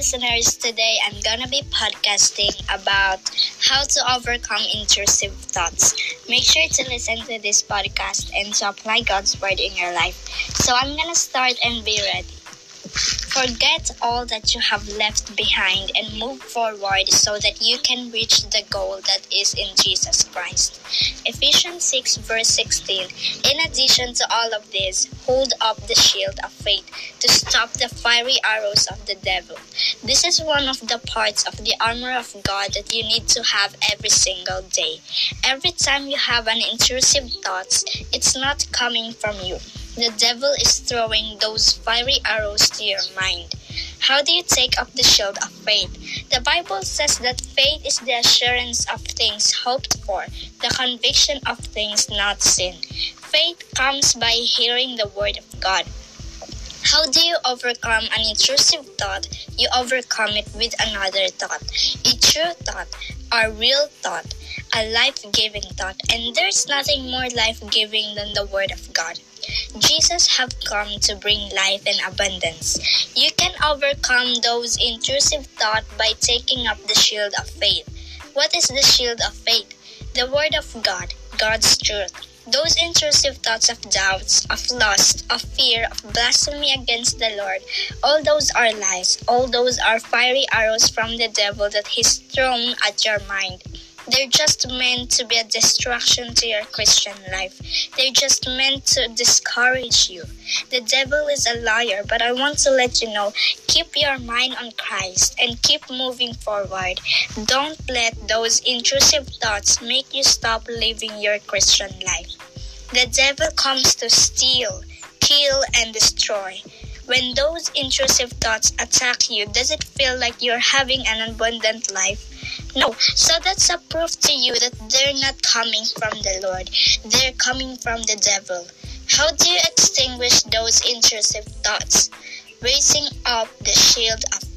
listeners. Today I'm gonna be podcasting about how to overcome intrusive thoughts. Make sure to listen to this podcast and to apply God's word in your life. So I'm gonna start and be ready. Forget all that you have left behind and move forward so that you can reach the goal that is in Jesus Christ. Ephesians 6, verse 16. In addition to all of this, hold up the shield of faith to stop the fiery arrows of the devil. This is one of the parts of the armor of God that you need to have every single day. Every time you have an intrusive thoughts, it's not coming from you. The devil is throwing those fiery arrows to your mind. How do you take up the shield of faith? The Bible says that faith is the assurance of things hoped for, the conviction of things not seen. Faith comes by hearing the word of God. How do you overcome an intrusive thought? You overcome it with another thought, a true thought, a real thought, a life giving thought, and there's nothing more life giving than the Word of God. Jesus have come to bring life and abundance. You can overcome those intrusive thoughts by taking up the shield of faith. What is the shield of faith? The Word of God, God's truth. Those intrusive thoughts of doubts, of lust, of fear, of blasphemy against the Lord, all those are lies. All those are fiery arrows from the devil that he's thrown at your mind. They're just meant to be a distraction to your Christian life. They're just meant to discourage you. The devil is a liar, but I want to let you know keep your mind on Christ and keep moving forward. Don't let those intrusive thoughts make you stop living your Christian life. The devil comes to steal, kill, and destroy. When those intrusive thoughts attack you, does it feel like you're having an abundant life? No. So that's a proof to you that they're not coming from the Lord. They're coming from the devil. How do you extinguish those intrusive thoughts? Raising up the shield of.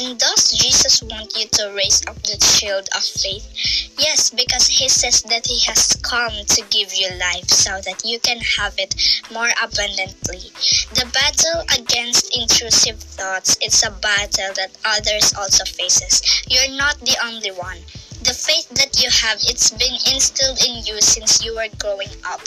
And does Jesus want you to raise up the shield of faith? Yes, because he says that he has come to give you life so that you can have it more abundantly. The battle against intrusive thoughts is a battle that others also faces. You're not the only one the faith that you have it's been instilled in you since you were growing up.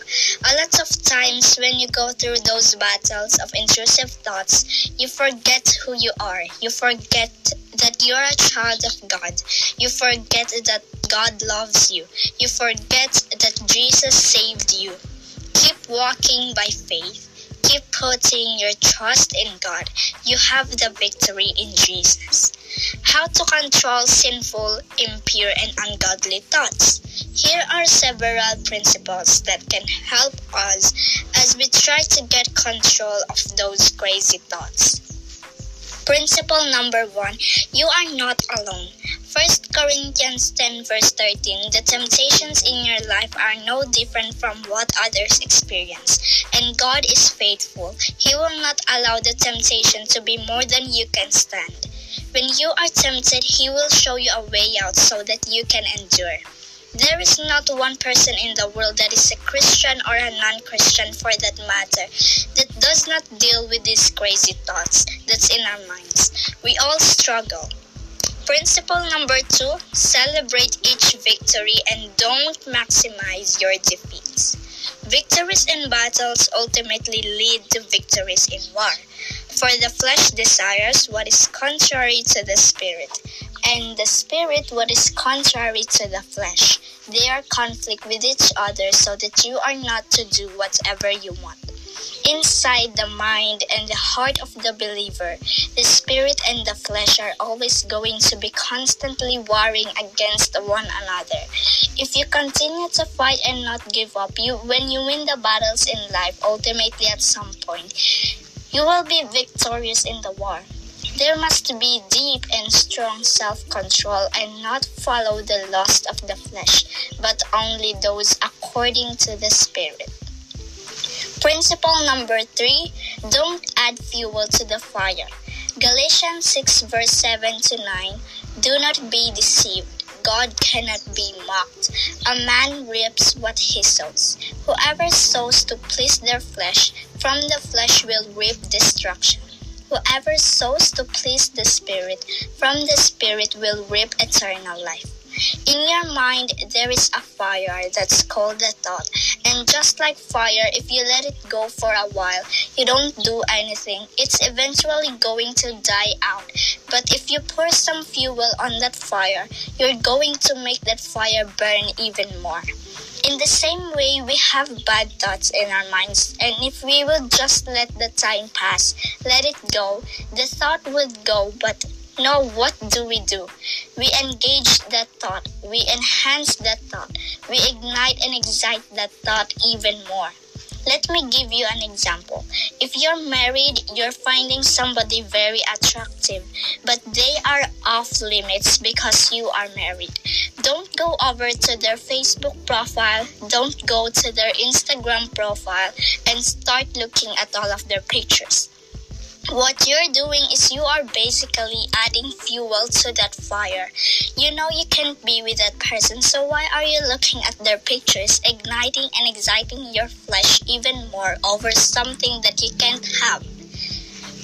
A lot of times when you go through those battles of intrusive thoughts you forget who you are. You forget that you're a child of god. You forget that god loves you. You forget that jesus saved you. Keep walking by faith. Keep putting your trust in God, you have the victory in Jesus. How to control sinful, impure, and ungodly thoughts. Here are several principles that can help us as we try to get control of those crazy thoughts. Principle number one You are not alone. 1 Corinthians 10 verse 13 The temptations in your life are no different from what others experience, and God is faithful. He will not allow the temptation to be more than you can stand. When you are tempted, He will show you a way out so that you can endure. There is not one person in the world that is a Christian or a non Christian for that matter that does not deal with these crazy thoughts that's in our minds. We all struggle. Principle number two celebrate each victory and don't maximize your defeats. Victories in battles ultimately lead to victories in war. For the flesh desires what is contrary to the spirit, and the spirit what is contrary to the flesh. They are conflict with each other so that you are not to do whatever you want. Inside the mind and the heart of the believer, the spirit and the flesh are always going to be constantly warring against one another. If you continue to fight and not give up, you when you win the battles in life, ultimately at some point, you will be victorious in the war. There must be deep and strong self control and not follow the lust of the flesh, but only those according to the Spirit. Principle number three don't add fuel to the fire. Galatians 6, verse 7 to 9 Do not be deceived. God cannot be mocked. A man reaps what he sows. Whoever sows to please their flesh, from the flesh will reap destruction. Whoever sows to please the Spirit, from the Spirit will reap eternal life. In your mind, there is a fire that's called the thought. And just like fire, if you let it go for a while, you don't do anything, it's eventually going to die out. But if you pour some fuel on that fire, you're going to make that fire burn even more. In the same way, we have bad thoughts in our minds, and if we will just let the time pass, let it go, the thought would go, but now, what do we do? We engage that thought, we enhance that thought, we ignite and excite that thought even more. Let me give you an example. If you're married, you're finding somebody very attractive, but they are off limits because you are married. Don't go over to their Facebook profile, don't go to their Instagram profile, and start looking at all of their pictures what you're doing is you are basically adding fuel to that fire. You know you can't be with that person, so why are you looking at their pictures, igniting and exciting your flesh even more over something that you can't have?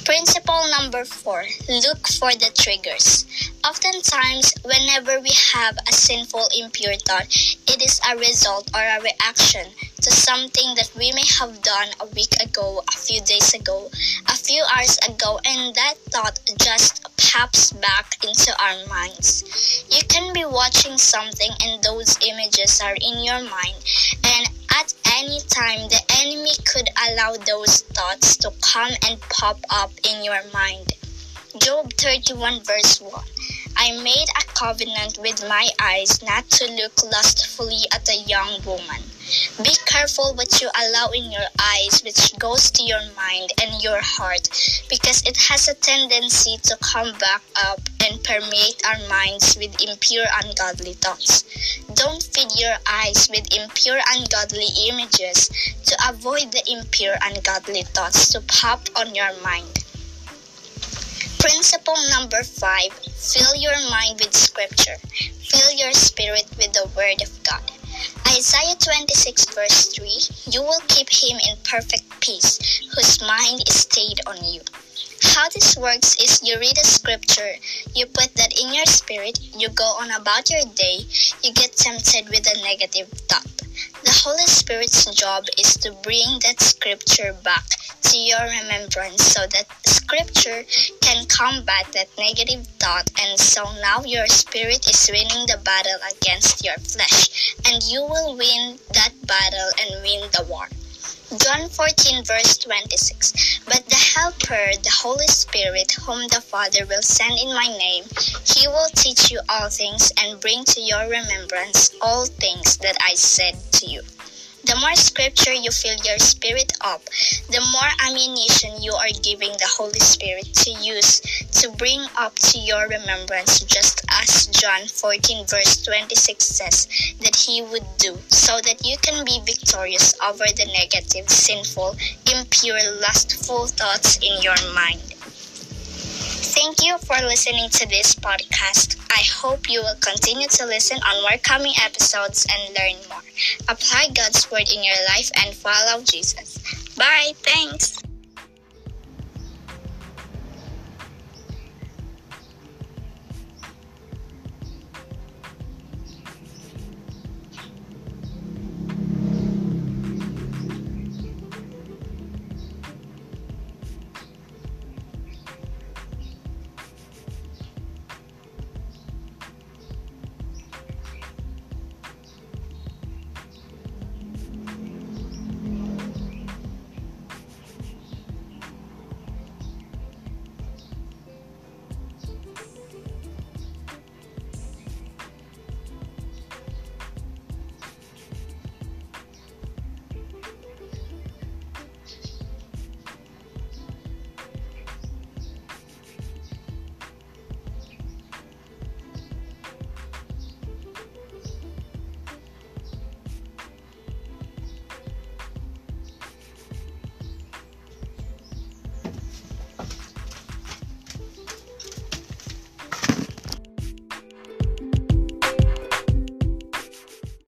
Principle number four look for the triggers. Oftentimes, whenever we have a sinful, impure thought, it is a result or a reaction to something that we may have done a week ago, a few days ago, a few hours ago, and that thought just pops back into our minds. You can be watching something and those images are in your mind, and at any time the enemy could allow those thoughts to come and pop up in your mind. Job 31 verse 1 I made a covenant with my eyes not to look lustfully at a young woman. Be careful what you allow in your eyes, which goes to your mind and your heart, because it has a tendency to come back up and permeate our minds with impure, ungodly thoughts. Don't feed your eyes with impure, ungodly images to avoid the impure, ungodly thoughts to pop on your mind. Principle number five fill your mind with scripture, fill your spirit with the word of God. Isaiah 26, verse 3 You will keep him in perfect peace, whose mind is stayed on you. How this works is you read a scripture, you put that in your spirit, you go on about your day, you get tempted with a negative thought. The Holy Spirit's job is to bring that scripture back to your remembrance so that scripture can combat that negative thought and so now your spirit is winning the battle against your flesh and you will win that battle and win the war. John 14 verse 26 But the Helper, the Holy Spirit, whom the Father will send in my name, he will teach you all things and bring to your remembrance all things that I said to you. The more scripture you fill your spirit up, the more ammunition you are giving the Holy Spirit to use to bring up to your remembrance, just as John 14, verse 26 says that He would do, so that you can be victorious over the negative, sinful, impure, lustful thoughts in your mind. Thank you for listening to this podcast. I hope you will continue to listen on more coming episodes and learn more. Apply God's Word in your life and follow Jesus. Bye. Thanks.